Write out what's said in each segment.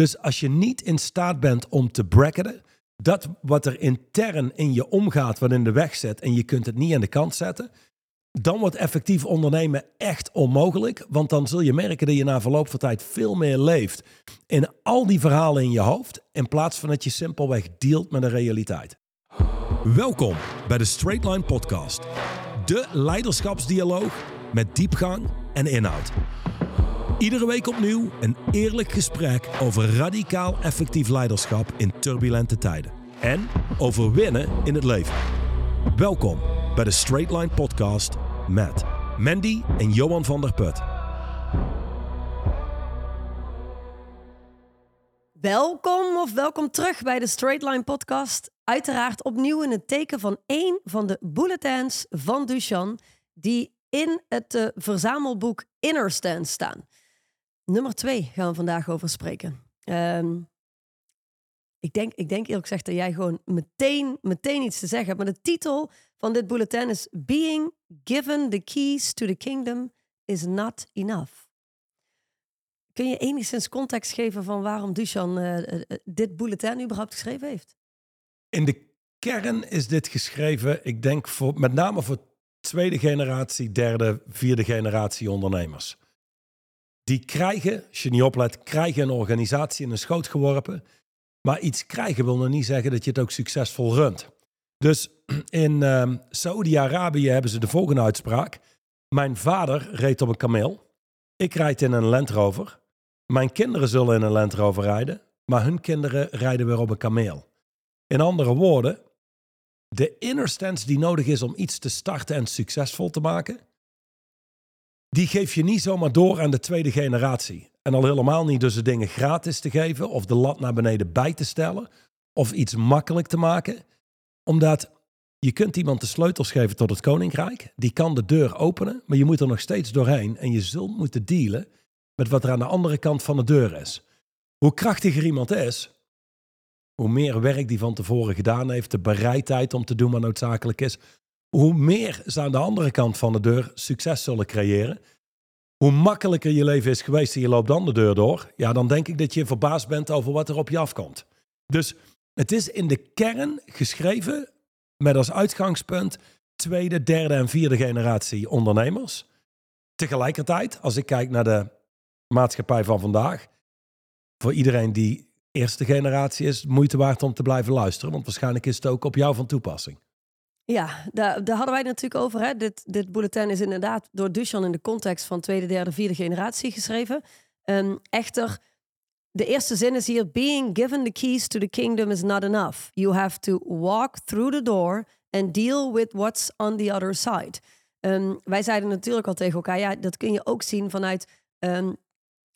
Dus als je niet in staat bent om te bracketen, dat wat er intern in je omgaat, wat in de weg zit en je kunt het niet aan de kant zetten, dan wordt effectief ondernemen echt onmogelijk. Want dan zul je merken dat je na verloop van tijd veel meer leeft in al die verhalen in je hoofd, in plaats van dat je simpelweg dealt met de realiteit. Welkom bij de Straight Line Podcast, de leiderschapsdialoog met diepgang en inhoud. Iedere week opnieuw een eerlijk gesprek over radicaal effectief leiderschap in turbulente tijden. En over winnen in het leven. Welkom bij de Straight Line Podcast met Mandy en Johan van der Put. Welkom of welkom terug bij de Straight Line Podcast. Uiteraard opnieuw in het teken van één van de bulletins van Duchan die in het uh, verzamelboek Inner Stand staan. Nummer twee gaan we vandaag over spreken. Um, ik, denk, ik denk eerlijk gezegd dat jij gewoon meteen, meteen iets te zeggen hebt. Maar de titel van dit bulletin is Being given the keys to the kingdom is not enough. Kun je enigszins context geven van waarom Dusan uh, dit bulletin überhaupt geschreven heeft? In de kern is dit geschreven, ik denk voor, met name voor tweede generatie, derde, vierde generatie ondernemers die krijgen, als je niet oplet, krijgen een organisatie in een schoot geworpen. Maar iets krijgen wil nog niet zeggen dat je het ook succesvol runt. Dus in uh, Saudi-Arabië hebben ze de volgende uitspraak. Mijn vader reed op een kameel. Ik rijd in een Land Rover. Mijn kinderen zullen in een Land Rover rijden. Maar hun kinderen rijden weer op een kameel. In andere woorden, de inner stance die nodig is om iets te starten en succesvol te maken, die geef je niet zomaar door aan de tweede generatie. En al helemaal niet dus de dingen gratis te geven of de lat naar beneden bij te stellen of iets makkelijk te maken. Omdat je kunt iemand de sleutels geven tot het koninkrijk. Die kan de deur openen, maar je moet er nog steeds doorheen. En je zult moeten dealen met wat er aan de andere kant van de deur is. Hoe krachtiger iemand is, hoe meer werk die van tevoren gedaan heeft, de bereidheid om te doen wat noodzakelijk is, hoe meer ze aan de andere kant van de deur succes zullen creëren. Hoe makkelijker je leven is geweest en je loopt dan de deur door, ja, dan denk ik dat je verbaasd bent over wat er op je afkomt. Dus het is in de kern geschreven met als uitgangspunt tweede, derde en vierde generatie ondernemers. Tegelijkertijd, als ik kijk naar de maatschappij van vandaag, voor iedereen die eerste generatie is, moeite waard om te blijven luisteren, want waarschijnlijk is het ook op jou van toepassing. Ja, daar, daar hadden wij het natuurlijk over. Hè. Dit, dit bulletin is inderdaad door Duchan in de context van tweede, derde, vierde generatie geschreven. Um, echter, de eerste zin is hier: Being given the keys to the kingdom is not enough. You have to walk through the door and deal with what's on the other side. Um, wij zeiden natuurlijk al tegen elkaar: ja, dat kun je ook zien vanuit um,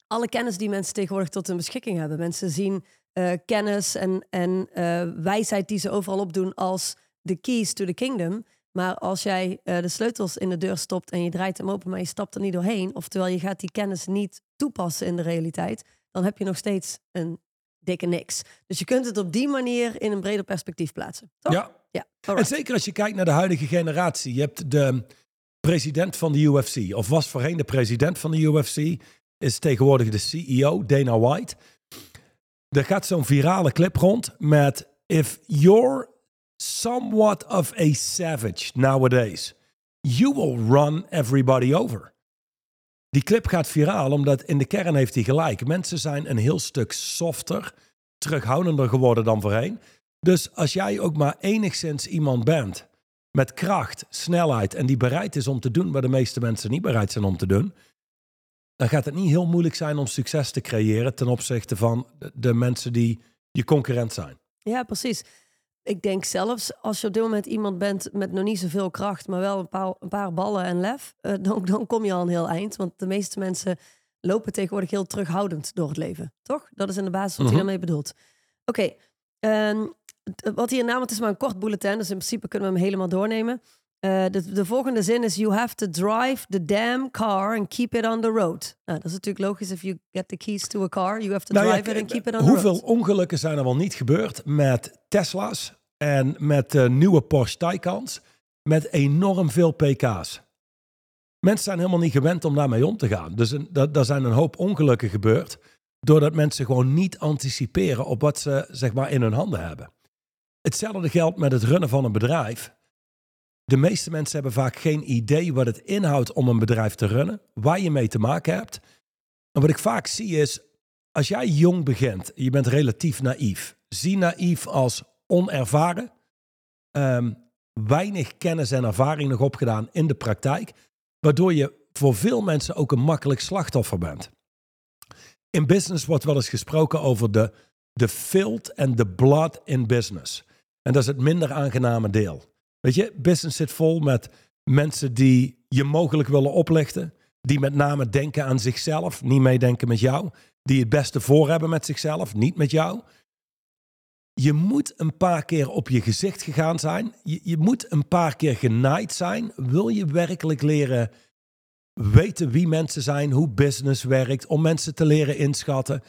alle kennis die mensen tegenwoordig tot hun beschikking hebben. Mensen zien uh, kennis en, en uh, wijsheid die ze overal opdoen als de keys to the kingdom. Maar als jij uh, de sleutels in de deur stopt en je draait hem open, maar je stapt er niet doorheen, oftewel je gaat die kennis niet toepassen in de realiteit, dan heb je nog steeds een dikke niks. Dus je kunt het op die manier in een breder perspectief plaatsen. Toch? Ja. ja. En zeker als je kijkt naar de huidige generatie. Je hebt de president van de UFC, of was voorheen de president van de UFC, is tegenwoordig de CEO, Dana White. Er gaat zo'n virale clip rond met If you're somewhat of a savage nowadays. You will run everybody over. Die clip gaat viraal omdat in de kern heeft hij gelijk. Mensen zijn een heel stuk softer, terughoudender geworden dan voorheen. Dus als jij ook maar enigszins iemand bent met kracht, snelheid en die bereid is om te doen wat de meeste mensen niet bereid zijn om te doen, dan gaat het niet heel moeilijk zijn om succes te creëren ten opzichte van de mensen die je concurrent zijn. Ja, precies. Ik denk zelfs als je op dit moment iemand bent met nog niet zoveel kracht, maar wel een paar, een paar ballen en lef, uh, dan, dan kom je al een heel eind. Want de meeste mensen lopen tegenwoordig heel terughoudend door het leven. Toch? Dat is in de basis wat hij mhm. daarmee bedoelt. Oké, okay, ehm, wat hier namelijk is maar een kort bulletin, dus in principe kunnen we hem helemaal doornemen. Uh, de, de, volgende zin is: You have to drive the damn car and keep it on the road. Nou, dat is natuurlijk logisch. If you get the keys to a car, you have to nou drive it and keep it on the road. Hoeveel ongelukken zijn er wel niet gebeurd met Tesla's en met de nieuwe Porsche Taycans met enorm veel pk's? Mensen zijn helemaal niet gewend om daarmee om te gaan. Dus daar zijn een hoop ongelukken gebeurd. Doordat mensen gewoon niet anticiperen op wat ze zeg maar in hun handen hebben. Hetzelfde geldt met het runnen van een bedrijf. De meeste mensen hebben vaak geen idee wat het inhoudt om een bedrijf te runnen, waar je mee te maken hebt. En wat ik vaak zie is, als jij jong begint, je bent relatief naïef. Zie naïef als onervaren, ehm, weinig kennis en ervaring nog opgedaan in de praktijk, waardoor je voor veel mensen ook een makkelijk slachtoffer bent. In business wordt wel eens gesproken over de, de filth en de blood in business. En dat is het minder aangename deel. Weet je, business zit vol met mensen die je mogelijk willen oplichten, die met name denken aan zichzelf, niet meedenken met jou, die het beste voor hebben met zichzelf, niet met jou. Je moet een paar keer op je gezicht gegaan zijn. Je, je moet een paar keer genaaid zijn. Wil je werkelijk leren weten wie mensen zijn, hoe business werkt, om mensen te leren inschatten.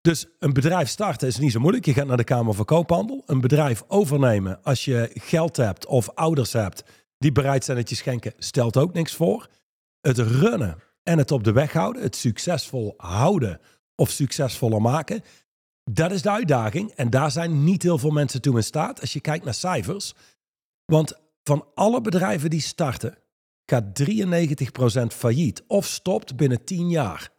Dus een bedrijf starten is niet zo moeilijk. Je gaat naar de Kamer van Koophandel. Een bedrijf overnemen als je geld hebt of ouders hebt die bereid zijn het je schenken, stelt ook niks voor. Het runnen en het op de weg houden, het succesvol houden of succesvoller maken, dat is de uitdaging. En daar zijn niet heel veel mensen toe in staat als je kijkt naar cijfers. Want van alle bedrijven die starten, gaat 93% failliet of stopt binnen 10 jaar.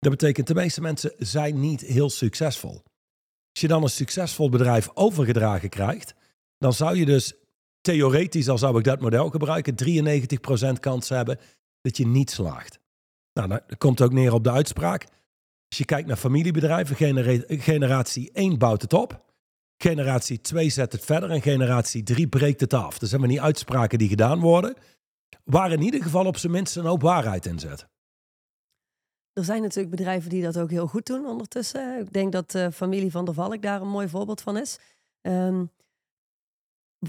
Dat betekent de meeste mensen zijn niet heel succesvol. Als je dan een succesvol bedrijf overgedragen krijgt, dan zou je dus theoretisch, al zou ik dat model gebruiken, 93% kans hebben dat je niet slaagt. Nou, dat komt ook neer op de uitspraak. Als je kijkt naar familiebedrijven, generatie 1 bouwt het op. Generatie 2 zet het verder en generatie 3 breekt het af. Dat zijn maar niet uitspraken die gedaan worden waar in ieder geval op zijn minst een hoop waarheid in zit. Er zijn natuurlijk bedrijven die dat ook heel goed doen ondertussen. Ik denk dat de eh, familie van der Valk daar een mooi voorbeeld van is. Ehm,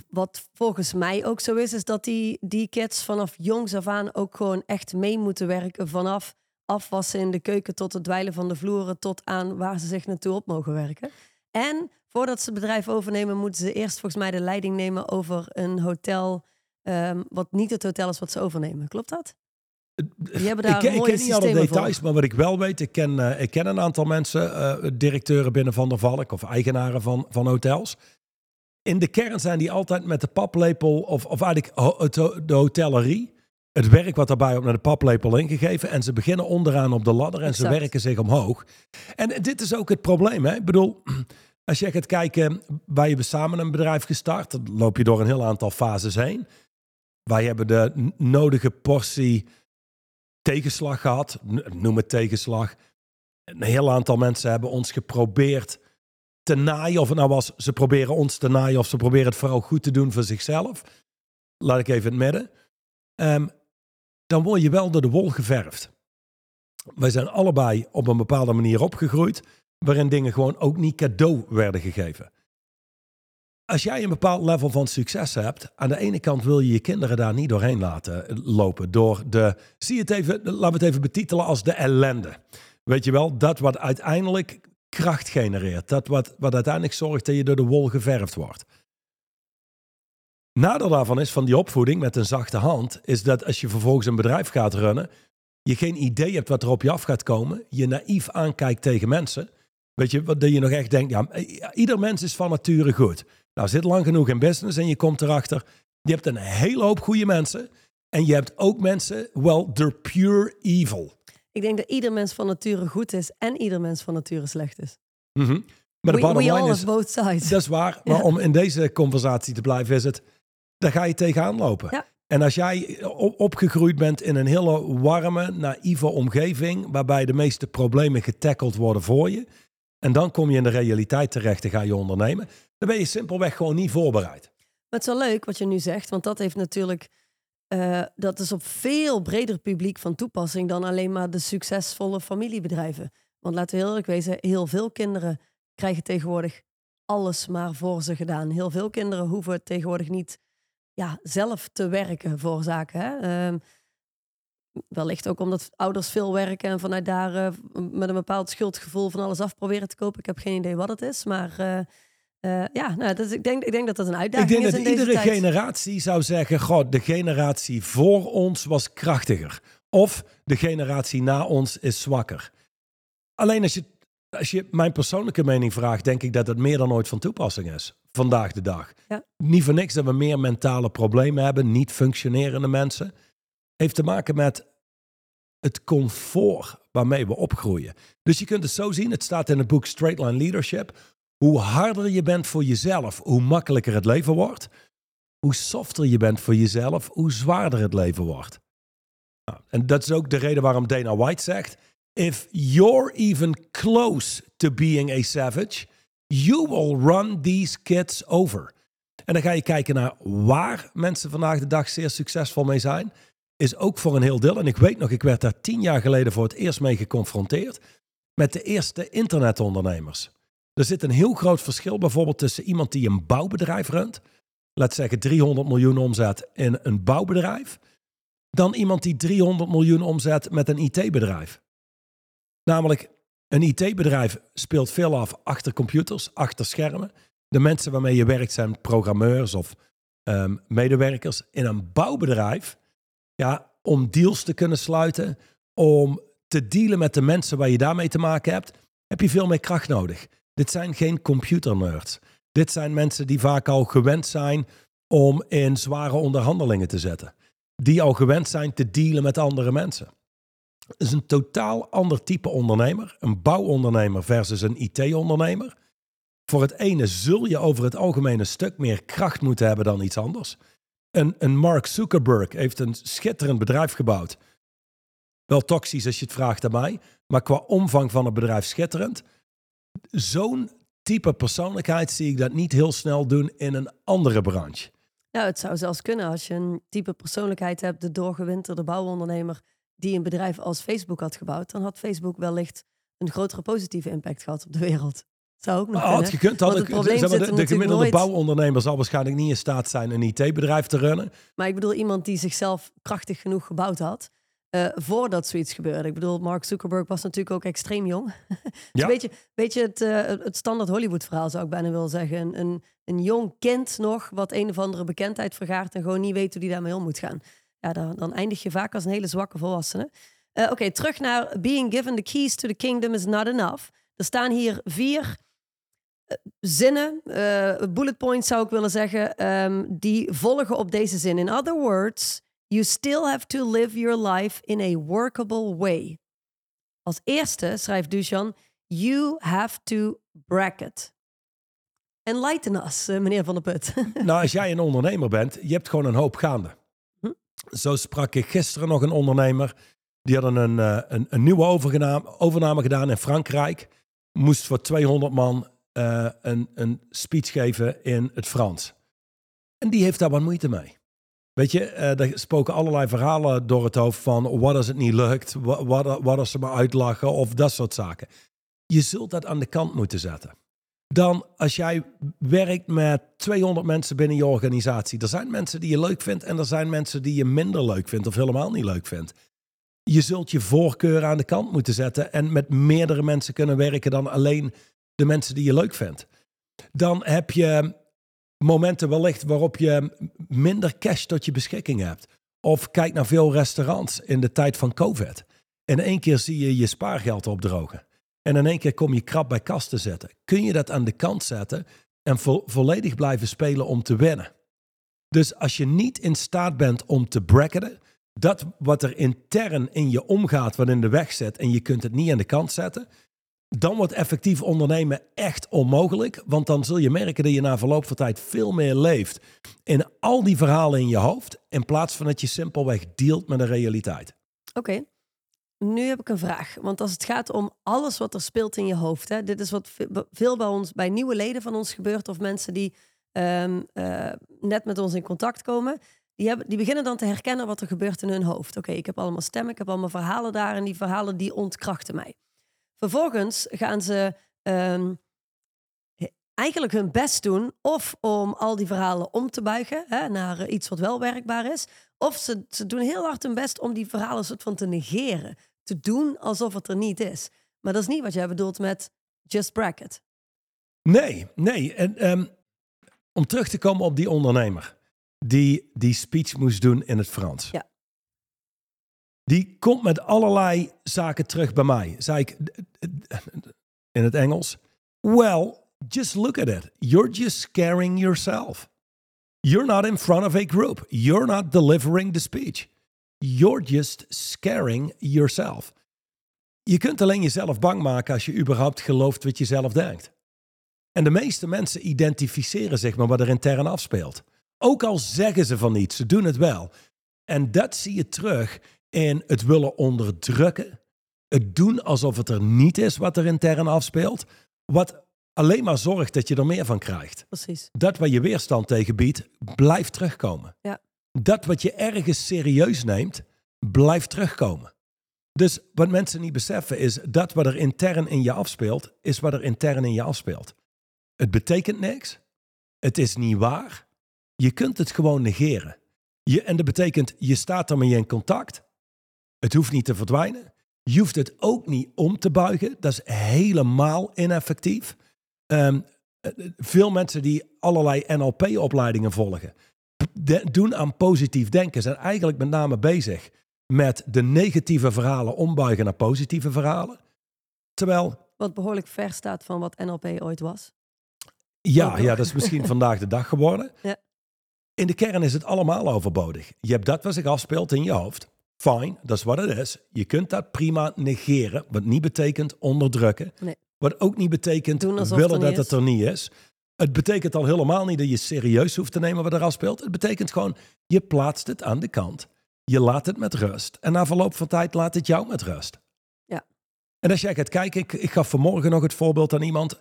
wat volgens mij ook zo is, is dat die, die kids vanaf jongs af aan ook gewoon echt mee moeten werken. Vanaf afwassen in de keuken tot het dweilen van de vloeren, tot aan waar ze zich naartoe op mogen werken. En voordat ze het bedrijf overnemen, moeten ze eerst volgens mij de leiding nemen over een hotel Um, wat niet het hotel is wat ze overnemen. Klopt dat? Die hebben daar ik, ik ken niet alle details, maar wat ik wel weet, ik ken, uh, ik ken een aantal mensen, uh, directeuren binnen Van der Valk of eigenaren van, van hotels. In de kern zijn die altijd met de paplepel, of, of eigenlijk de hotellerie, het werk wat daarbij op naar de paplepel ingegeven. En ze beginnen onderaan op de ladder en ze werken zich omhoog. En dit is ook het probleem. Hè? Ik bedoel, als je gaat kijken, wij hebben samen een bedrijf gestart. Dan loop je door een heel aantal fases heen. Wij hebben de nodige portie tegenslag gehad. Noem het tegenslag. Een heel aantal mensen hebben ons geprobeerd te naaien. Of het nou was, ze proberen ons te naaien of ze proberen het vooral goed te doen voor zichzelf. Laat ik even het midden. Um, dan word je wel door de wol geverfd. Wij zijn allebei op een bepaalde manier opgegroeid, waarin dingen gewoon ook niet cadeau werden gegeven als jij een bepaald level van succes hebt, aan de ene kant wil je je kinderen daar niet doorheen laten lopen. Door de, zie het even, laten we het even betitelen als de ellende. Weet je wel, dat wat uiteindelijk kracht genereert. Dat wat, wat uiteindelijk zorgt dat je door de wol geverfd wordt. Nadeel daarvan is van die opvoeding met een zachte hand, is dat als je vervolgens een bedrijf gaat runnen, je geen idee hebt wat er op je af gaat komen, je naïef aankijkt tegen mensen. Weet je, dat je nog echt denkt, ja, ieder mens is van nature goed. Nou, zit lang genoeg in business en je komt erachter. Je hebt een hele hoop goede mensen. En je hebt ook mensen, well, they're pure evil. Ik denk dat ieder mens van nature goed is en ieder mens van nature slecht is. Mm -hmm. Maar de we, we is, both sides. Dat is waar. Maar om in deze conversatie te blijven is het, daar ga je tegenaan lopen. Ja. En als jij opgegroeid bent in een hele warme, naïeve omgeving, waarbij de meeste problemen getackeld worden voor je, en dan kom je in de realiteit terecht en ga je ondernemen, dan ben je simpelweg gewoon niet voorbereid. Maar het is wel leuk wat je nu zegt, want dat heeft natuurlijk. Uh, dat is op veel breder publiek van toepassing dan alleen maar de succesvolle familiebedrijven. Want laten we heel eerlijk wezen, heel veel kinderen krijgen tegenwoordig alles maar voor ze gedaan. Heel veel kinderen hoeven tegenwoordig niet ja, zelf te werken voor zaken. Hè? Uh, wellicht ook omdat ouders veel werken en vanuit daar uh, met een bepaald schuldgevoel van alles af proberen te kopen. Ik heb geen idee wat het is, maar uh, uh, ja, nou, dat, ik, denk, ik denk dat dat een uitdaging is. Ik denk dat iedere generatie zou zeggen: God, de generatie voor ons was krachtiger. Of de generatie na ons is zwakker. Alleen als je, als je mijn persoonlijke mening vraagt, denk ik dat het meer dan ooit van toepassing is. Vandaag de dag. Ja. Niet voor niks dat we meer mentale problemen hebben, niet functionerende mensen. Heeft te maken met het comfort waarmee we opgroeien. Dus je kunt het zo zien, het staat in het boek Straight Line Leadership. Hoe harder je bent voor jezelf, hoe makkelijker het leven wordt. Hoe softer je bent voor jezelf, hoe zwaarder het leven wordt. Nou, en dat is ook de reden waarom Dana White zegt: If you're even close to being a savage, you will run these kids over. En dan ga je kijken naar waar mensen vandaag de dag zeer succesvol mee zijn. Is ook voor een heel deel. En ik weet nog, ik werd daar tien jaar geleden voor het eerst mee geconfronteerd. Met de eerste internetondernemers. Er zit een heel groot verschil bijvoorbeeld tussen iemand die een bouwbedrijf runt. Laat zeggen 300 miljoen omzet in een bouwbedrijf. Dan iemand die 300 miljoen omzet met een IT-bedrijf. Namelijk, een IT-bedrijf speelt veel af achter computers, achter schermen. De mensen waarmee je werkt zijn programmeurs of ehm, medewerkers. In een bouwbedrijf, ja, om deals te kunnen sluiten, om te dealen met de mensen waar je daarmee te maken hebt, heb je veel meer kracht nodig. Dit zijn geen computernerds. Dit zijn mensen die vaak al gewend zijn om in zware onderhandelingen te zetten. Die al gewend zijn te dealen met andere mensen. Het is een totaal ander type ondernemer. Een bouwondernemer versus een IT-ondernemer. Voor het ene zul je over het algemeen een stuk meer kracht moeten hebben dan iets anders. Een, een Mark Zuckerberg heeft een schitterend bedrijf gebouwd. Wel toxisch als je het vraagt aan mij, maar qua omvang van het bedrijf schitterend. Zo'n type persoonlijkheid zie ik dat niet heel snel doen in een andere branche. Nou, het zou zelfs kunnen als je een type persoonlijkheid hebt, de doorgewinterde bouwondernemer die een bedrijf als Facebook had gebouwd, dan had Facebook wellicht een grotere positieve impact gehad op de wereld. Zou ook nog had gekund. Had Want het probleem zeg maar, de, gemiddelde nooit- bouwondernemer zal waarschijnlijk niet in staat zijn een IT-bedrijf te runnen. Maar ik bedoel iemand die zichzelf krachtig genoeg gebouwd had. Eh, voordat zoiets gebeurde. Ik bedoel, Mark Zuckerberg was natuurlijk ook extreem jong. Ja. een beetje, beetje het, eh, het standaard Hollywood verhaal zou ik bijna willen zeggen. Een, een, een jong kind nog wat een of andere bekendheid vergaart en gewoon niet weet hoe die daarmee om moet gaan. Ja, dan, dan eindig je vaak als een hele zwakke volwassene. Eh, Oké, terug naar being given the keys to the kingdom is not enough. Er staan hier vier zinnen, bullet points zou ik willen zeggen, ehm, die volgen op deze zin. In other words, you still have to live your life in a workable way. Als eerste schrijft Duchan, you have to bracket. Enlighten us, eh, meneer Van der Put. Nou, als jij een ondernemer bent, je hebt gewoon een hoop gaande. Hm. Zo sprak ik gisteren nog een ondernemer. Die hadden een, eh, een, een nieuwe overname, overname gedaan in Frankrijk. Moest voor 200 man eh, een, een speech geven in het Frans. En die heeft daar wat moeite mee. Weet je, eh er spoken allerlei verhalen door het hoofd van wat als het niet lukt, wat, als ze me uitlachen of dat soort zaken. Je zult dat aan de kant moeten zetten. Dan als jij werkt met 200 mensen binnen je organisatie. Er zijn mensen die je leuk vindt en er zijn mensen die je minder leuk vindt of helemaal niet leuk vindt. Je zult je voorkeur aan de kant moeten zetten en met meerdere mensen kunnen werken dan alleen de mensen die je leuk vindt. Dan heb je momenten wellicht waarop je minder cash tot je beschikking hebt. Of kijk naar veel restaurants in de tijd van COVID. In één keer zie je je spaargeld opdrogen. En in één keer kom je krap bij kast te zetten. Kun je dat aan de kant zetten en vo- volledig blijven spelen om te winnen? Dus als je niet in staat bent om te bracketen, dat wat er intern in je omgaat, wat in de weg zit en je kunt het niet aan de kant zetten, dan wordt effectief ondernemen echt onmogelijk. Want dan zul je merken dat je na verloop van tijd veel meer leeft in al die verhalen in je hoofd, in plaats van dat je simpelweg dealt met de realiteit. Oké, nu heb ik een vraag. Want als het gaat om alles wat er speelt in je hoofd, hè, dit is wat ve- veel bij ons, bij nieuwe leden van ons gebeurt, of mensen die ehm, eh, net met ons in contact komen, die, hebben, die beginnen dan te herkennen wat er gebeurt in hun hoofd. Oké, ik heb allemaal stemmen, ik heb allemaal verhalen daar en die verhalen die ontkrachten mij. Vervolgens gaan ze ehm, eigenlijk hun best doen, of om al die verhalen om te buigen hè, naar iets wat wel werkbaar is, of ze, ze doen heel hard hun best om die verhalen soort van te negeren. Te doen alsof het er niet is. Maar dat is niet wat jij bedoelt met just bracket. Nee, nee. En, ehm, om terug te komen op die ondernemer die die speech moest doen in het Frans. Ja. Die komt met allerlei zaken terug bij mij. Zei ik in het Engels. Well, just look at it. You're just scaring yourself. You're not in front of a group. You're not delivering the speech. You're just scaring yourself. Je kunt alleen jezelf bang maken als je überhaupt gelooft wat je zelf denkt. En de meeste mensen identificeren zich met wat er intern afspeelt. Ook al zeggen ze van niets, ze doen het wel. En dat zie je terug in het willen onderdrukken. Het doen alsof het er niet is wat er intern afspeelt. Wat alleen maar zorgt dat je er meer van krijgt. Precies. Dat wat je weerstand tegen biedt, blijft terugkomen. Ja. Dat wat je ergens serieus neemt, blijft terugkomen. Dus wat mensen niet beseffen is dat wat er intern in je afspeelt, is wat er intern in je afspeelt. Het betekent niks. Het is niet waar. Je kunt het gewoon negeren. Je, en dat betekent, je staat ermee in contact. Het hoeft niet te verdwijnen. Je hoeft het ook niet om te buigen. Dat is helemaal ineffectief. Ehm, veel mensen die allerlei NLP-opleidingen volgen, doen aan positief denken, zijn eigenlijk met name bezig met de negatieve verhalen ombuigen naar positieve verhalen. Terwijl. Wat behoorlijk ver staat van wat NLP ooit was. Ja, ja dat is misschien vandaag de dag geworden. Ja. In de kern is het allemaal overbodig. Je hebt dat wat zich afspeelt in je hoofd. Fine, dat is wat het is. Je kunt dat prima negeren, wat niet betekent onderdrukken. Nee. Wat ook niet betekent willen dat het er niet is. Het betekent al helemaal niet dat je serieus hoeft te nemen wat er afspeelt. Het betekent gewoon, je plaatst het aan de kant. Je laat het met rust. En na verloop van tijd laat het jou met rust. Ja. En als jij gaat kijken, ik, ik gaf vanmorgen nog het voorbeeld aan iemand.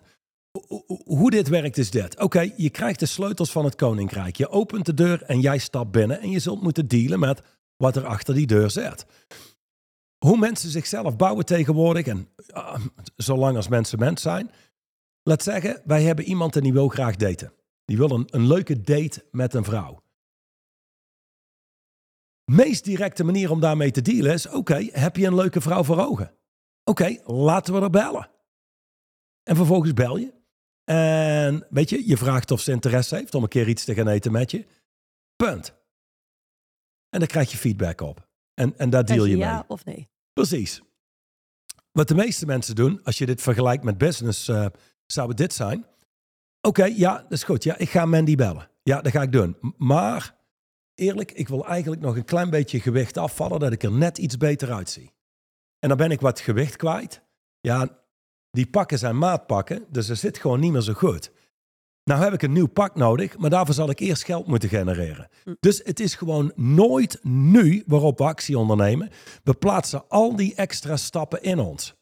Hoe dit werkt is dit. Oké, je krijgt de sleutels van het koninkrijk. Je opent de deur en jij stapt binnen. En je zult moeten dealen met wat er achter die deur zit. Hoe mensen zichzelf bouwen tegenwoordig. En zolang als mensen mens zijn. Laat zeggen, wij hebben iemand en die wil graag daten. Die wil een, een leuke date met een vrouw meest directe manier om daarmee te dealen is: oké, heb je een leuke vrouw voor ogen? Oké, laten we er bellen. En vervolgens bel je. En weet je, je vraagt of ze interesse heeft om een keer iets te gaan eten met je. Punt. En dan krijg je feedback op. En, en daar deal je, mee. Ja of nee? Precies. Wat de meeste mensen doen, als je dit vergelijkt met business, uh, zou het dit zijn. Oké, ja, dat is goed. Ja, ik ga Mandy bellen. Ja, dat ga ik doen. Maar eerlijk, ik wil eigenlijk nog een klein beetje gewicht afvallen, dat ik er net iets beter uitzie. En dan ben ik wat gewicht kwijt. Ja, die pakken zijn maatpakken, dus er zit gewoon niet meer zo goed. Nou heb ik een nieuw pak nodig, maar daarvoor zal ik eerst geld moeten genereren. Dus het is gewoon nooit nu waarop we actie ondernemen. We plaatsen al die extra stappen in ons.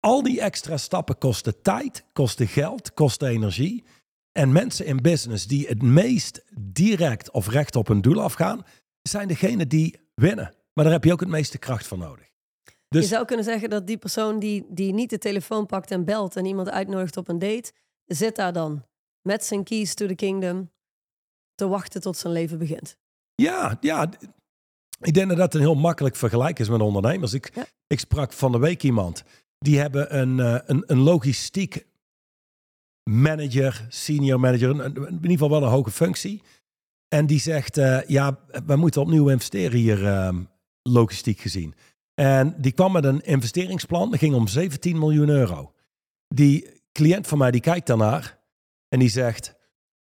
Al die extra stappen kosten tijd, kosten geld, kosten energie. En mensen in business die het meest direct of recht op hun doel afgaan, zijn degene die winnen. Maar daar heb je ook het meeste kracht voor nodig. Dus... Je zou kunnen zeggen dat die persoon die, die niet de telefoon pakt en belt en iemand uitnodigt op een date, zit daar dan met zijn keys to the kingdom te wachten tot zijn leven begint. Ja, ja. Ik denk dat dat een heel makkelijk vergelijk is met ondernemers. Ik, ik sprak van de week iemand. Die hebben een, uh, een, een logistiek manager, senior manager, in ieder geval wel een hoge functie. En die zegt, uh, ja, we moeten opnieuw investeren hier, uh, logistiek gezien. En die kwam met een investeringsplan, dat ging om 17 miljoen euro. Die cliënt van mij, die kijkt daarnaar en die zegt,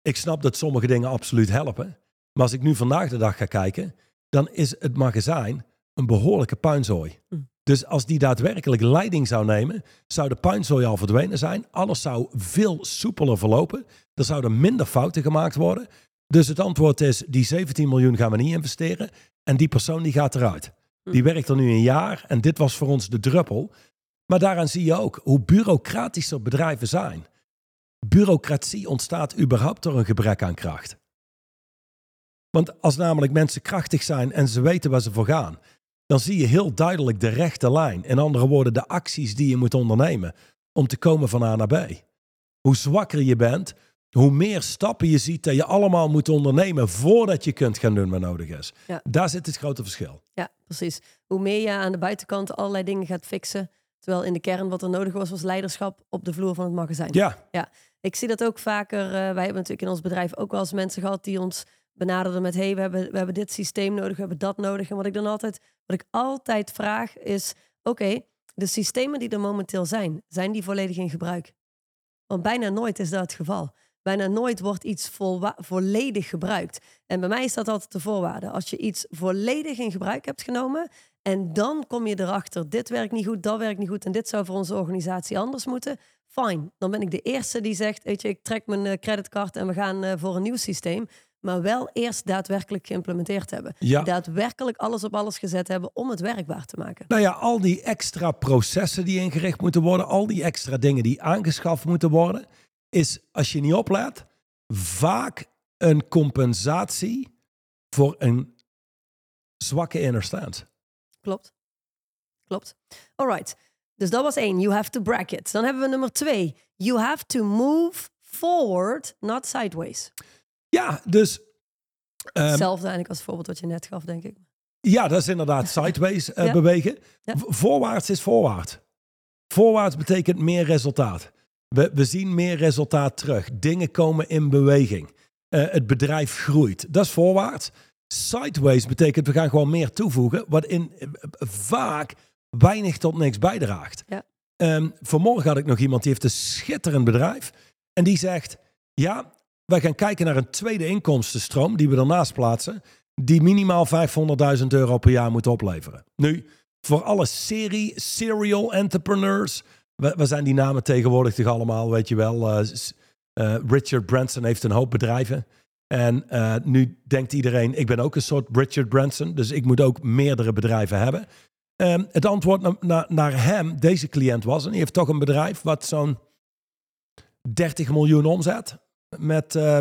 ik snap dat sommige dingen absoluut helpen. Maar als ik nu vandaag de dag ga kijken, dan is het magazijn een behoorlijke puinzooi. Hm. Dus als die daadwerkelijk leiding zou nemen, zou de puinzooi al verdwenen zijn. Alles zou veel soepeler verlopen. Er zouden minder fouten gemaakt worden. Dus het antwoord is, die 17 miljoen gaan we niet investeren. En die persoon die gaat eruit. Hm. Die werkt er nu een jaar en dit was voor ons de druppel. Maar daaraan zie je ook hoe bureaucratischer bedrijven zijn. Bureaucratie ontstaat überhaupt door een gebrek aan kracht. Want als namelijk mensen krachtig zijn en ze weten waar ze voor gaan, dan zie je heel duidelijk de rechte lijn. In andere woorden, de acties die je moet ondernemen om te komen van A naar B. Hoe zwakker je bent, hoe meer stappen je ziet dat je allemaal moet ondernemen voordat je kunt gaan doen wat nodig is. Ja. Daar zit het grote verschil. Ja, precies. Hoe meer je aan de buitenkant allerlei dingen gaat fixen, terwijl in de kern wat er nodig was, was leiderschap op de vloer van het magazijn. Ja. ja. Ik zie dat ook vaker. Uh, wij hebben natuurlijk in ons bedrijf ook wel eens mensen gehad die ons benaderde met... hey, we hebben, we hebben dit systeem nodig, we hebben dat nodig. En wat ik dan altijd, wat ik altijd vraag is... oké, de systemen die er momenteel zijn, zijn die volledig in gebruik? Want bijna nooit is dat het geval. Bijna nooit wordt iets volledig gebruikt. En bij mij is dat altijd de voorwaarde. Als je iets volledig in gebruik hebt genomen en dan kom je erachter, dit werkt niet goed, dat werkt niet goed en dit zou voor onze organisatie anders moeten, fine. Dan ben ik de eerste die zegt, weet je, ik trek mijn eh, creditcard en we gaan eh, voor een nieuw systeem. Maar wel eerst daadwerkelijk geïmplementeerd hebben. Ja. Daadwerkelijk alles op alles gezet hebben om het werkbaar te maken. Nou ja, al die extra processen die ingericht moeten worden, al die extra dingen die aangeschaft moeten worden, is als je niet oplet, vaak een compensatie voor een zwakke inner stand. Klopt. Klopt. Alright. Dus dat was één. You have to bracket. Dan hebben we nummer twee. You have to move forward, not sideways. Ja, dus... Um, Hetzelfde eigenlijk als het voorbeeld wat je net gaf, denk ik. Ja, dat is inderdaad sideways uh, bewegen. Voorwaarts is voorwaarts. Voorwaarts betekent meer resultaat. We, we zien meer resultaat terug. Dingen komen in beweging. Uh, het bedrijf groeit. Dat is voorwaarts. Sideways betekent we gaan gewoon meer toevoegen, wat in uh, vaak weinig tot niks bijdraagt. Ja. Um, vanmorgen had ik nog iemand die heeft een schitterend bedrijf. En die zegt, ja, wij gaan kijken naar een tweede inkomstenstroom die we daarnaast plaatsen. Die minimaal 500.000 euro per jaar moet opleveren. Nu, voor alle serie, serial entrepreneurs. We, zijn die namen tegenwoordig toch allemaal, weet je wel. Uh, uh, Richard Branson heeft een hoop bedrijven. En uh, nu denkt iedereen, ik ben ook een soort Richard Branson. Dus ik moet ook meerdere bedrijven hebben. Um, het antwoord na, naar hem, deze cliënt was, en die heeft toch een bedrijf wat zo'n 30 miljoen omzet. Met uh,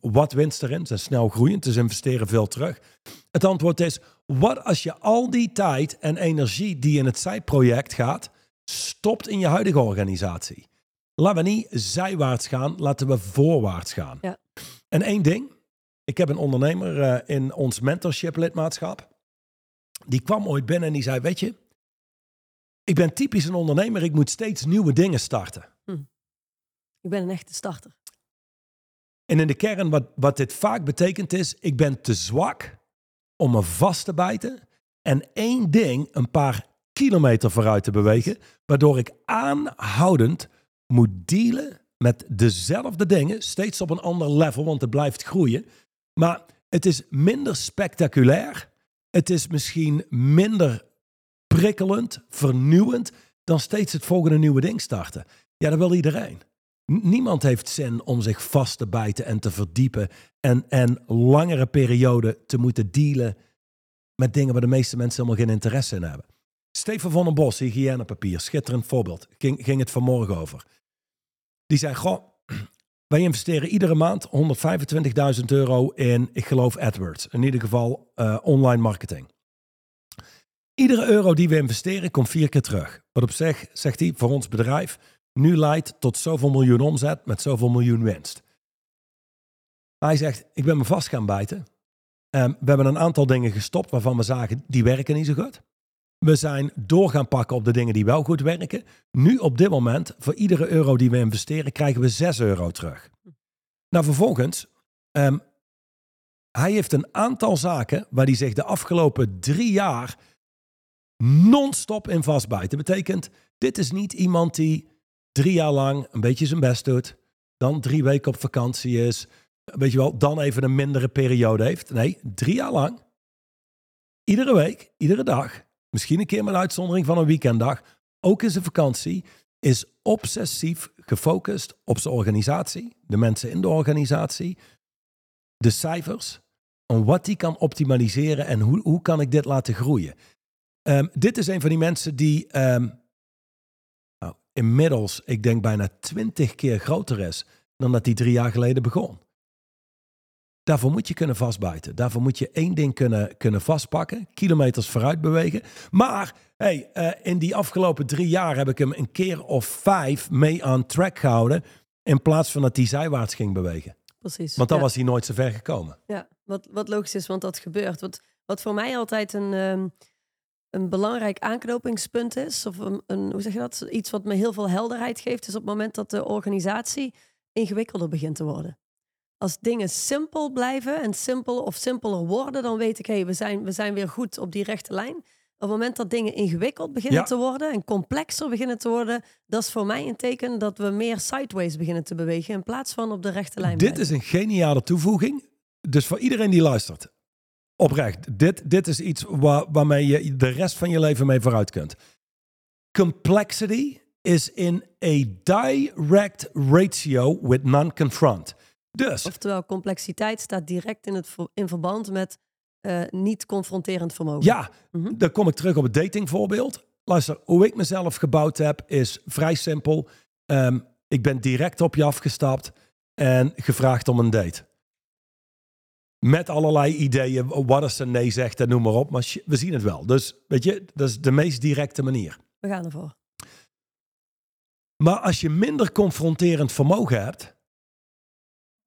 wat winst erin. Ze zijn snel groeiend, dus investeren veel terug. Het antwoord is, wat als je al die tijd en energie die in het zijproject gaat, stopt in je huidige organisatie? Laten we niet zijwaarts gaan, laten we voorwaarts gaan. Ja. En één ding, ik heb een ondernemer uh, in ons mentorship lidmaatschap. Die kwam ooit binnen en die zei, weet je, ik ben typisch een ondernemer, ik moet steeds nieuwe dingen starten. Hm. Ik ben een echte starter. En in de kern, wat, wat dit vaak betekent is, ik ben te zwak om me vast te bijten en één ding een paar kilometer vooruit te bewegen, waardoor ik aanhoudend moet dealen met dezelfde dingen, steeds op een ander level, want het blijft groeien. Maar het is minder spectaculair, het is misschien minder prikkelend, vernieuwend, dan steeds het volgende nieuwe ding starten. Ja, dat wil iedereen. Niemand heeft zin om zich vast te bijten en te verdiepen en, en langere perioden te moeten dealen met dingen waar de meeste mensen helemaal geen interesse in hebben. Steven van den Bos, hygiënepapier, schitterend voorbeeld, ging, ging het vanmorgen over. Die zei, goh, wij investeren iedere maand 125.000 euro in, ik geloof AdWords, in ieder geval uh, online marketing. Iedere euro die we investeren komt vier keer terug. Wat op zich, zegt hij, voor ons bedrijf nu leidt tot zoveel miljoen omzet met zoveel miljoen winst. Hij zegt, ik ben me vast gaan bijten. Um, we hebben een aantal dingen gestopt waarvan we zagen, die werken niet zo goed. We zijn door gaan pakken op de dingen die wel goed werken. Nu op dit moment, voor iedere euro die we investeren, krijgen we 6 euro terug. Nou, vervolgens, um, hij heeft een aantal zaken waar hij zich de afgelopen drie jaar non-stop in vastbijt. Dat betekent, dit is niet iemand die drie jaar lang een beetje zijn best doet, dan drie weken op vakantie is, weet je wel, dan even een mindere periode heeft. Nee, drie jaar lang, iedere week, iedere dag, misschien een keer met uitzondering van een weekenddag, ook in zijn vakantie, is obsessief gefocust op zijn organisatie, de mensen in de organisatie, de cijfers, en wat die kan optimaliseren en hoe, hoe kan ik dit laten groeien. Um, dit is een van die mensen die um, inmiddels, ik denk bijna twintig keer groter is dan dat hij drie jaar geleden begon. Daarvoor moet je kunnen vastbijten. Daarvoor moet je één ding kunnen, kunnen vastpakken, kilometers vooruit bewegen. Maar hey, uh, in die afgelopen drie jaar heb ik hem een keer of vijf mee aan track gehouden. In plaats van dat hij zijwaarts ging bewegen. Precies. Want dan was hij nooit zo ver gekomen. Ja, wat, wat logisch is, want dat gebeurt. Wat, wat voor mij altijd een, um, een belangrijk aanknopingspunt is, of een, een, hoe zeg je dat? Iets wat me heel veel helderheid geeft, is op het moment dat de organisatie ingewikkelder begint te worden. Als dingen simpel blijven en simpel of simpeler worden, dan weet ik, hé, hey, we, zijn, we zijn weer goed op die rechte lijn. Op het moment dat dingen ingewikkeld beginnen Ja. te worden en complexer beginnen te worden, dat is voor mij een teken dat we meer sideways beginnen te bewegen in plaats van op de rechte lijn. Dit blijven. is een geniale toevoeging. Dus voor iedereen die luistert, oprecht, dit, dit is iets waar, waarmee je de rest van je leven mee vooruit kunt. Complexity is in a direct ratio with non-confront. Dus, Oftewel, complexiteit staat direct in, het, in verband met eh, niet confronterend vermogen. ja, Mhm. dan kom ik terug op het datingvoorbeeld. Luister, hoe ik mezelf gebouwd heb is vrij simpel. Ehm, ik ben direct op je afgestapt en gevraagd om een date. Met allerlei ideeën, wat als ze nee zegt en noem maar op. Maar we zien het wel. Dus weet je, dat is de meest directe manier. We gaan ervoor. Maar als je minder confronterend vermogen hebt,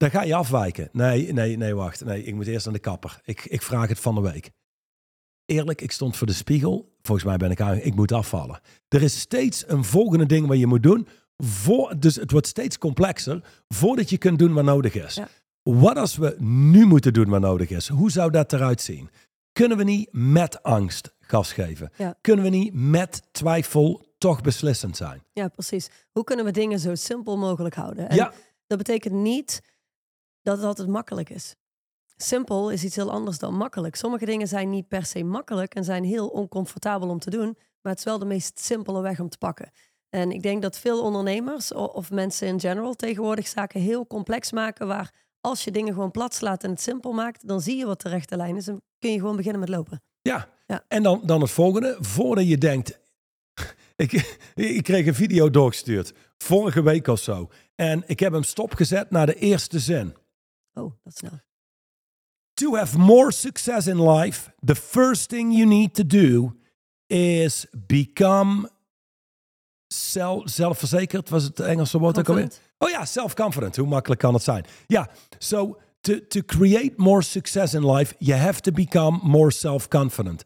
dan ga je afwijken. Nee, nee, nee, wacht. Nee, ik moet eerst aan de kapper. Ik, ik vraag het van de week. Eerlijk, ik stond voor de spiegel. Volgens mij ben ik aan, ik moet afvallen. Er is steeds een volgende ding wat je moet doen. Voor, dus het wordt steeds complexer voordat je kunt doen wat nodig is. Ja. Wat als we nu moeten doen wat nodig is? Hoe zou dat eruit zien? Kunnen we niet met angst gas geven? Ja. Kunnen we niet met twijfel toch beslissend zijn? Ja, precies. Hoe kunnen we dingen zo simpel mogelijk houden? En ja, dat betekent niet dat het altijd makkelijk is. Simpel is iets heel anders dan makkelijk. Sommige dingen zijn niet per se makkelijk en zijn heel oncomfortabel om te doen, maar het is wel de meest simpele weg om te pakken. En ik denk dat veel ondernemers of mensen in general tegenwoordig zaken heel complex maken, waar als je dingen gewoon plat slaat en het simpel maakt, dan zie je wat de rechte lijn is en kun je gewoon beginnen met lopen. Ja. Ja. En dan, dan het volgende. Voordat je denkt... ik, ik kreeg een video doorgestuurd. Vorige week of zo. En ik heb hem stopgezet naar de eerste zin. Oh, dat snel. To have more success in life, the first thing you need to do is become zelf, zelfverzekerd. Was het Engelse woord ook alweer? Oh ja, self-confident. Hoe makkelijk kan het zijn? Ja, so to, to create more success in life, you have to become more self-confident.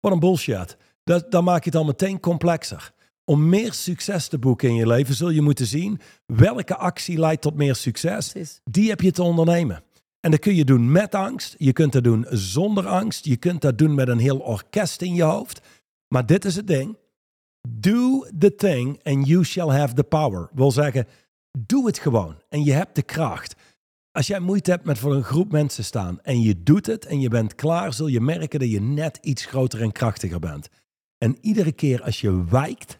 Wat een bullshit. Dat, dan maak je het al meteen complexer. Om meer succes te boeken in je leven, zul je moeten zien welke actie leidt tot meer succes. Precies. Die heb je te ondernemen. En dat kun je doen met angst. Je kunt dat doen zonder angst. Je kunt dat doen met een heel orkest in je hoofd. Maar dit is het ding. Do the thing and you shall have the power. Wil zeggen, doe het gewoon en je hebt de kracht. Als jij moeite hebt met voor een groep mensen staan en je doet het en je bent klaar, zul je merken dat je net iets groter en krachtiger bent. En iedere keer als je wijkt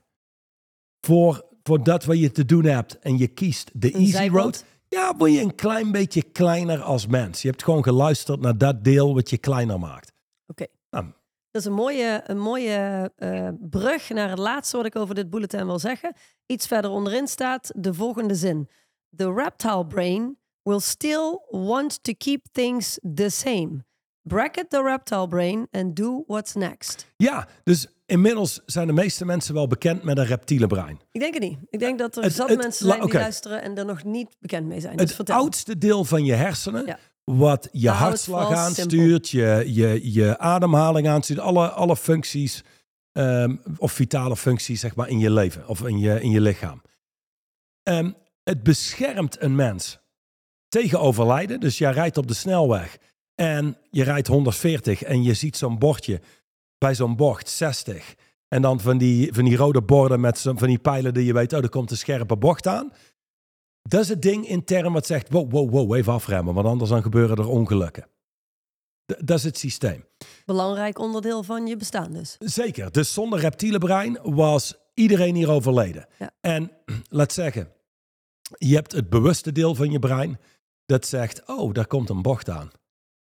voor, voor dat wat je te doen hebt en je kiest de Een easy road, ja, word je een klein beetje kleiner als mens. Je hebt gewoon geluisterd naar dat deel wat je kleiner maakt. Oké. Nou. Dat is een mooie, een mooie eh, brug naar het laatste wat ik over dit bulletin wil zeggen. Iets verder onderin staat de volgende zin. The reptile brain will still want to keep things the same. Bracket the reptile brain and do what's next. Ja, dus inmiddels zijn de meeste mensen wel bekend met een reptiele brein. Ik denk het niet. Ik denk dat er Het- zat het- mensen zijn die luisteren en er nog niet bekend mee zijn. Dus het vertel. oudste deel van je hersenen, Ja. wat je hartslag aanstuurt, je, je, je ademhaling aanstuurt, alle, alle functies ehm, of vitale functies zeg maar, in je leven of in je, in je lichaam. Ehm, het beschermt een mens tegen overlijden. Dus jij rijdt op de snelweg en je rijdt 140 en je ziet zo'n bordje bij zo'n bocht 60. En dan van die, van die rode borden met zo, van die pijlen die je weet, oh, er komt een scherpe bocht aan. Dat is het ding intern wat zegt, wow, wow, wow, even afremmen, want anders dan gebeuren er ongelukken. D- dat is het systeem. Belangrijk onderdeel van je bestaan dus. Zeker. Dus zonder reptiele brein was iedereen hier overleden. Ja. En laat zeggen, je hebt het bewuste deel van je brein dat zegt, oh, daar komt een bocht aan.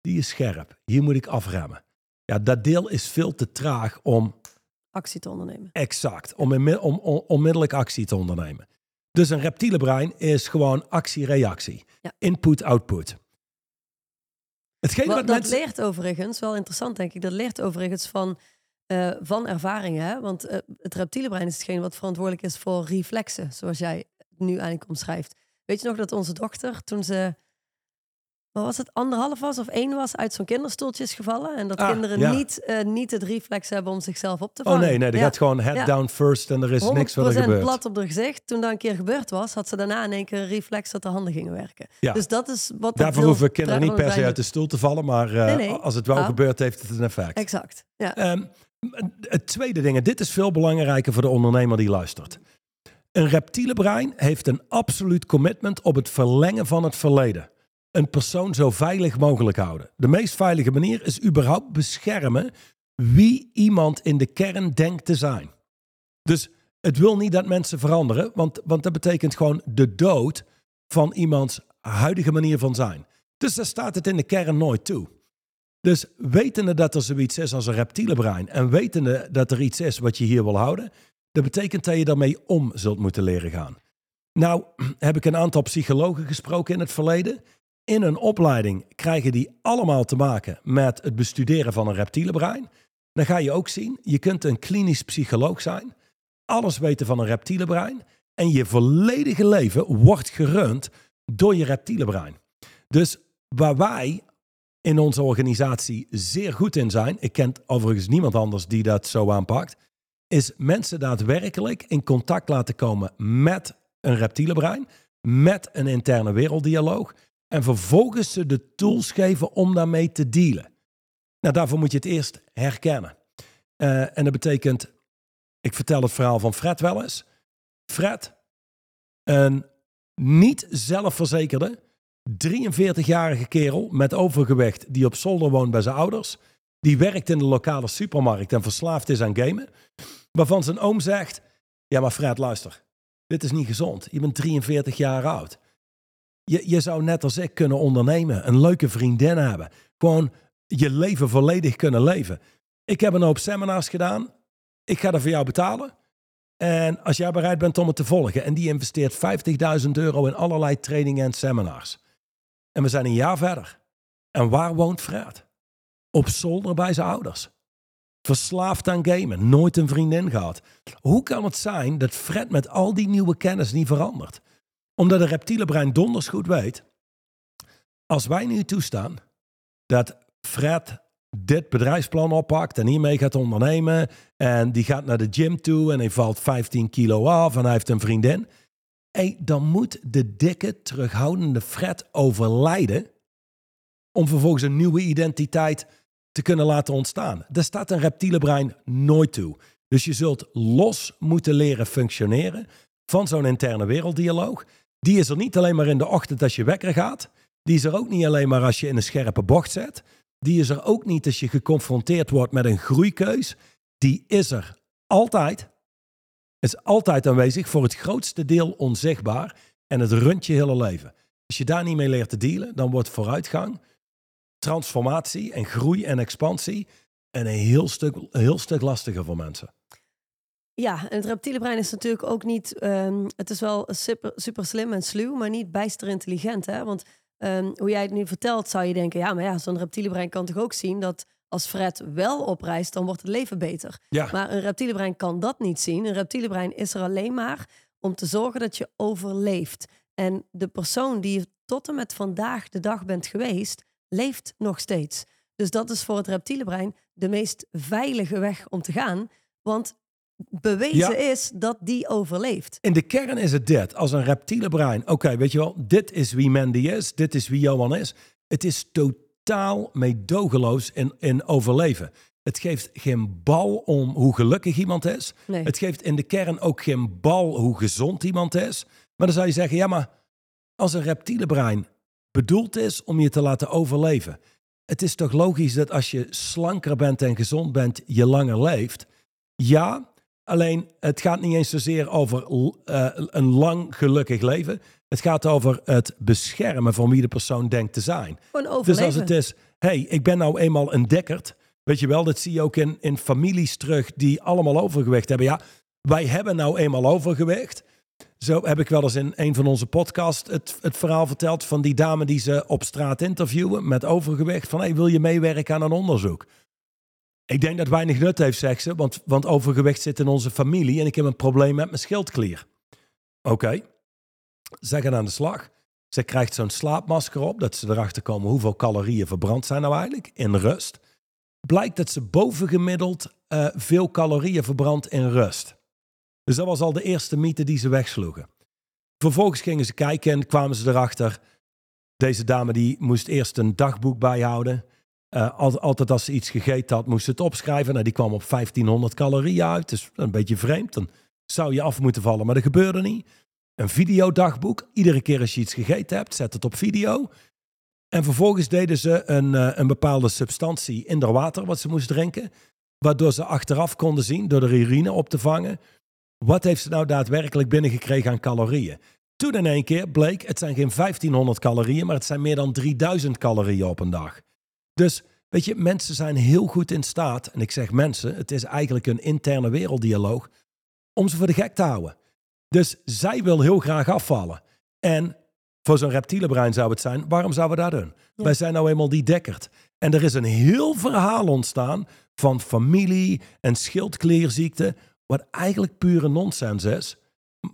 Die is scherp. Hier moet ik afremmen. Ja, dat deel is veel te traag om Actie te ondernemen. exact, om, om, om onmiddellijk actie te ondernemen. Dus een reptiele brein is gewoon actie-reactie. Ja. Input-output. Hetgeen Wat, wat dat mensen... leert overigens, wel interessant denk ik, dat leert overigens van, eh, van ervaringen. Hè? Want eh, het reptiele brein is hetgeen wat verantwoordelijk is voor reflexen, zoals jij nu eigenlijk omschrijft. Weet je nog dat onze dochter, toen ze, was het anderhalf was of één was, uit zo'n kinderstoeltje is gevallen. En dat Ah, kinderen ja. niet, eh, niet het reflex hebben om zichzelf op te Oh vangen. nee, nee, die Ja. gaat gewoon head Ja. down first en er is niks wat er 100% gebeurt. plat op haar gezicht. Toen dat een keer gebeurd was, had ze daarna in één keer een reflex dat de handen gingen werken. Ja. Dus dat is wat... Daarvoor hoeven kinderen niet per se uit de stoel te vallen, maar eh, Nee, nee. als het wel Nou. gebeurt, heeft het een effect. Exact, ja. Ehm, het tweede ding, en dit is veel belangrijker voor de ondernemer die luistert. Een reptiele brein heeft een absoluut commitment op het verlengen van het verleden. Een persoon zo veilig mogelijk houden. De meest veilige manier is überhaupt beschermen wie iemand in de kern denkt te zijn. Dus het wil niet dat mensen veranderen, want, want dat betekent gewoon de dood van iemands huidige manier van zijn. Dus daar staat het in de kern nooit toe. Dus wetende dat er zoiets is als een reptiele brein en wetende dat er iets is wat je hier wil houden, dat betekent dat je daarmee om zult moeten leren gaan. Nou, heb ik een aantal psychologen gesproken in het verleden. In een opleiding krijgen die allemaal te maken met het bestuderen van een reptiele brein. Dan ga je ook zien, je kunt een klinisch psycholoog zijn, alles weten van een reptiele brein en je volledige leven wordt gerund door je reptiele brein. Dus waar wij in onze organisatie zeer goed in zijn, ik ken overigens niemand anders die dat zo aanpakt, is mensen daadwerkelijk in contact laten komen met een reptiele brein, met een interne werelddialoog en vervolgens ze de tools geven om daarmee te dealen. Nou, daarvoor moet je het eerst herkennen. Eh, en dat betekent, ik vertel het verhaal van Fred wel eens. Fred, een niet zelfverzekerde, 43-jarige kerel met overgewicht die op zolder woont bij zijn ouders. Die werkt in de lokale supermarkt en verslaafd is aan gamen. Waarvan zijn oom zegt, ja maar Fred luister, dit is niet gezond. Je bent 43 jaar oud. Je, je zou net als ik kunnen ondernemen, een leuke vriendin hebben. Gewoon je leven volledig kunnen leven. Ik heb een hoop seminars gedaan. Ik ga er voor jou betalen. En als jij bereid bent om het te volgen. En die investeert 50.000 euro in allerlei trainingen en seminars. En we zijn een jaar verder. En waar woont Fred? Op zolder bij zijn ouders. Verslaafd aan gamen. Nooit een vriendin gehad. Hoe kan het zijn dat Fred met al die nieuwe kennis niet verandert? Omdat het reptiele brein donders goed weet. Als wij nu toestaan dat Fred dit bedrijfsplan oppakt en hiermee gaat ondernemen. En die gaat naar de gym toe en hij valt 15 kilo af en hij heeft een vriendin. Hey, dan moet de dikke, terughoudende Fred overlijden om vervolgens een nieuwe identiteit te kunnen laten ontstaan. Daar staat een reptiele brein nooit toe. Dus je zult los moeten leren functioneren van zo'n interne werelddialoog. Die is er niet alleen maar in de ochtend als je wekker gaat. Die is er ook niet alleen maar als je in een scherpe bocht zet. Die is er ook niet als je geconfronteerd wordt met een groeikeus. Die is er altijd. Is altijd aanwezig, voor het grootste deel onzichtbaar. En het runt je hele leven. Als je daar niet mee leert te dealen, dan wordt vooruitgang, transformatie en groei en expansie een heel stuk, heel stuk lastiger voor mensen. Ja, en het reptiele brein is natuurlijk ook niet... ehm, het is wel super, super slim en sluw, maar niet bijster intelligent. Hè? Want ehm, hoe jij het nu vertelt, zou je denken... ja, maar ja, zo'n reptiele brein kan toch ook zien dat als Fred wel opreist... dan wordt het leven beter. Ja, Maar een reptiele brein kan dat niet zien. Een reptiele brein is er alleen maar om te zorgen dat je overleeft. En de persoon die je tot en met vandaag de dag bent geweest, leeft nog steeds. Dus dat is voor het reptiele brein de meest veilige weg om te gaan. Want bewezen Ja. is dat die overleeft. in de kern is het dit. Als een reptiele brein. Oké, weet je wel, dit is wie Mandy is. Dit is wie Johan is. Het is totaal meedogenloos in, in overleven. Het geeft geen bal om hoe gelukkig iemand is. Nee. Het geeft in de kern ook geen bal hoe gezond iemand is. Maar dan zou je zeggen, ja, maar als een reptiele brein bedoeld is om je te laten overleven. Het is toch logisch dat als je slanker bent en gezond bent, je langer leeft. Ja, alleen het gaat niet eens zozeer over eh, een lang gelukkig leven. Het gaat over het beschermen van wie de persoon denkt te zijn. Dus als het is, hey, ik ben nou eenmaal een dekkerd. Weet je wel, dat zie je ook in, in families terug die allemaal overgewicht hebben. Ja, wij hebben nou eenmaal overgewicht. Zo heb ik wel eens in een van onze podcasts het, het verhaal verteld van die dame die ze op straat interviewen met overgewicht. Van, hey, wil je meewerken aan een onderzoek? Ik denk dat weinig nut heeft, zegt ze, want, want overgewicht zit in onze familie en ik heb een probleem met mijn schildklier. Oké, zeg het aan de slag. Ze krijgt zo'n slaapmasker op, dat ze erachter komen hoeveel calorieën verbrand zijn nou eigenlijk in rust. Blijkt dat ze bovengemiddeld uh, veel calorieën verbrandt in rust. Dus dat was al de eerste mythe die ze wegsloegen. Vervolgens gingen ze kijken en kwamen ze erachter. Deze dame die moest eerst een dagboek bijhouden. Uh, altijd als ze iets gegeten had, moest ze het opschrijven. Nou, die kwam op 1500 calorieën uit. Dus een beetje vreemd. Dan zou je af moeten vallen, maar dat gebeurde niet. Een videodagboek. Iedere keer als je iets gegeten hebt, zet het op video. En vervolgens deden ze een, uh, een bepaalde substantie in haar water wat ze moest drinken. Waardoor ze achteraf konden zien, door de urine op te vangen, wat heeft ze nou daadwerkelijk binnengekregen aan calorieën. Toen in één keer bleek, het zijn geen 1500 calorieën, maar het zijn meer dan 3000 calorieën op een dag. Dus weet je, mensen zijn heel goed in staat, en ik zeg mensen, het is eigenlijk een interne werelddialoog, om ze voor de gek te houden. Dus zij wil heel graag afvallen. En voor zo'n reptiele brein zou het zijn, waarom zouden we dat doen? Wij zijn nou eenmaal die dekkerd. En er is een heel verhaal ontstaan van familie en schildklierziekte, wat eigenlijk pure nonsens is.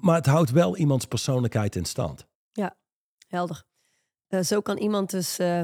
Maar het houdt wel iemands persoonlijkheid in stand. Ja, helder. Uh, zo kan iemand dus, uh,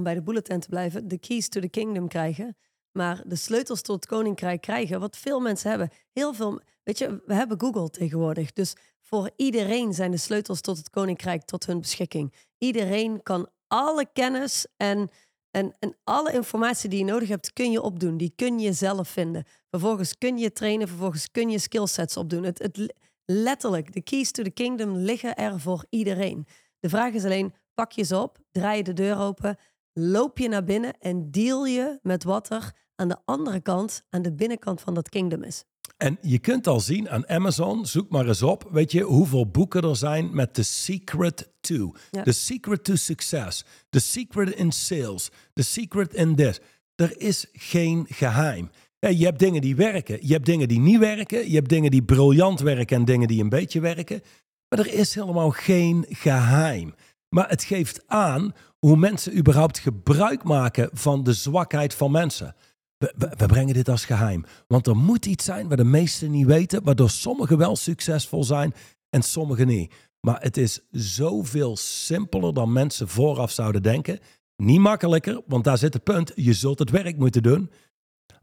om bij de bulletin te blijven, de keys to the kingdom krijgen. Maar de sleutels tot het koninkrijk krijgen, wat veel mensen hebben. Heel veel, weet je, we hebben Google tegenwoordig. Dus voor iedereen zijn de sleutels tot het koninkrijk tot hun beschikking. Iedereen kan alle kennis en en, en alle informatie die je nodig hebt, kun je opdoen. Die kun je zelf vinden. Vervolgens kun je trainen, vervolgens kun je skillsets opdoen. Het, het, letterlijk, de keys to the kingdom liggen er voor iedereen. De vraag is alleen, pak je ze op, draai je de deur open, loop je naar binnen en deal je met wat er aan de andere kant, aan de binnenkant van dat kingdom is. En je kunt al zien aan Amazon, zoek maar eens op, weet je hoeveel boeken er zijn met The Secret to. The Secret to Success. The Secret in Sales. The Secret in this. Er is geen geheim. Je hebt dingen die werken, je hebt dingen die niet werken, je hebt dingen die briljant werken en dingen die een beetje werken. Maar er is helemaal geen geheim. Maar het geeft aan hoe mensen überhaupt gebruik maken van de zwakheid van mensen. We, brengen dit als geheim. Want er moet iets zijn waar de meesten niet weten, waardoor sommigen wel succesvol zijn en sommigen niet. Maar het is zoveel simpeler dan mensen vooraf zouden denken. Niet makkelijker, want daar zit het punt. Je zult het werk moeten doen.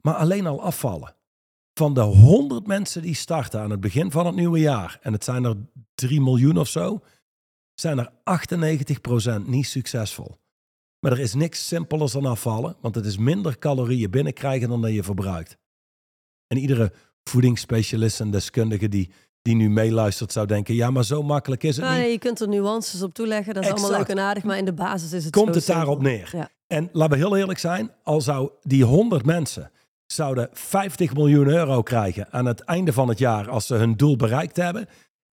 Maar alleen al afvallen. Van de 100 mensen die starten aan het begin van het nieuwe jaar, en het zijn er 3 miljoen of zo, zijn er 98% niet succesvol. Maar er is niks simpelers dan afvallen, want het is minder calorieën binnenkrijgen dan dat je verbruikt. En iedere voedingsspecialist en deskundige die, die nu meeluistert zou denken, ja, maar zo makkelijk is het nou, niet. Nee, je kunt er nuances op toeleggen, dat is allemaal leuk en aardig, maar in de basis is het Komt het daarop neer. Ja. En laten we heel eerlijk zijn, al zou die 100 mensen zouden 50 miljoen euro krijgen aan het einde van het jaar als ze hun doel bereikt hebben.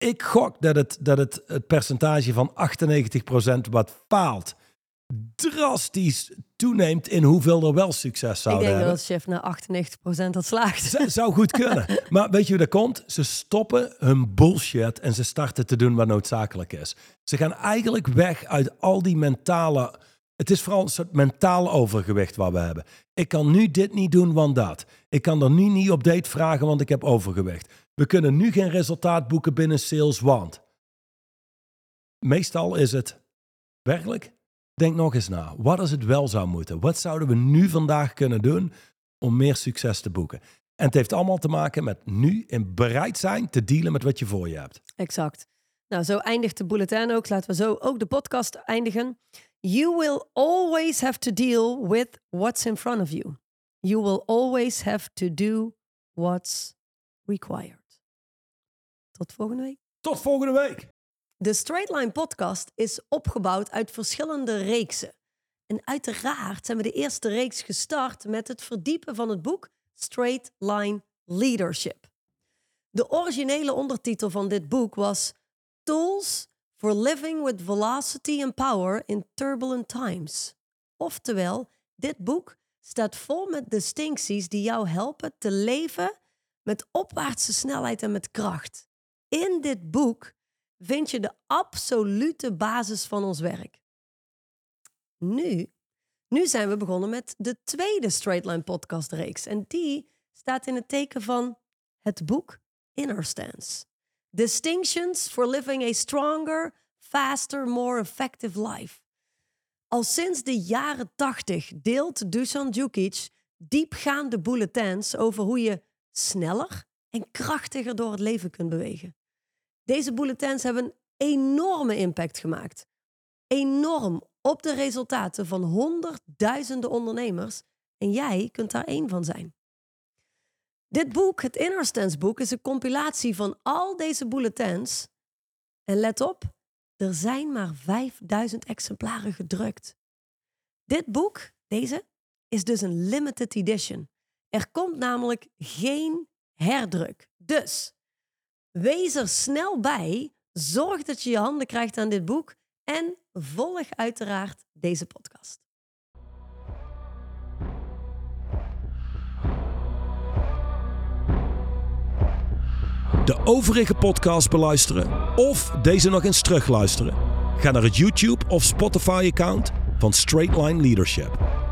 Ik gok dat het, dat het, het percentage van 98% wat faalt drastisch toeneemt in hoeveel er wel succes zouden hebben. Ik denk dat chef naar 98% had slaagt. zou goed kunnen. maar weet je hoe dat komt? Ze stoppen hun bullshit en ze starten te doen wat noodzakelijk is. Ze gaan eigenlijk weg uit al die mentale... Het is vooral een soort mentaal overgewicht wat we hebben. Ik kan nu dit niet doen, want dat. Ik kan er nu niet op date vragen, want ik heb overgewicht. We kunnen nu geen resultaat boeken binnen sales, want... Meestal is het werkelijk Denk nog eens na. Wat als het wel zou moeten? Wat zouden we nu vandaag kunnen doen om meer succes te boeken? En het heeft allemaal te maken met nu en bereid zijn te dealen met wat je voor je hebt. Exact. Nou, zo eindigt de bulletin ook. Laten we zo ook de podcast eindigen. You will always have to deal with what's in front of you. You will always have to do what's required. Tot volgende week. Tot volgende week. De Straight Line podcast is opgebouwd uit verschillende reeksen. En uiteraard zijn we de eerste reeks gestart met het verdiepen van het boek Straight Line Leadership. De originele ondertitel van dit boek was Tools for Living with Velocity and Power in Turbulent Times. Oftewel, dit boek staat vol met distincties die jou helpen te leven met opwaartse snelheid en met kracht. In dit boek vind je de absolute basis van ons werk. Nu, nu zijn we begonnen met de tweede Straightline podcast reeks. En die staat in het teken van het boek Inner Stance. Distinctions for living a stronger, faster, more effective life. Al sinds de jaren 80 deelt Dusan Djukic diepgaande bulletins over hoe je sneller en krachtiger door het leven kunt bewegen. Deze bulletins hebben een enorme impact gemaakt. Enorm op de resultaten van honderdduizenden ondernemers en jij kunt daar één van zijn. Dit boek, het Inner Stance boek, is een compilatie van al deze bulletins. En let op, er zijn maar 5000 exemplaren gedrukt. Dit boek, deze, is dus een limited edition. Er komt namelijk geen herdruk. Dus wees er snel bij. Zorg dat je je handen krijgt aan dit boek. En volg uiteraard deze podcast. De overige podcast beluisteren of deze nog eens terugluisteren? Ga naar het YouTube of Spotify account van Straightline Leadership.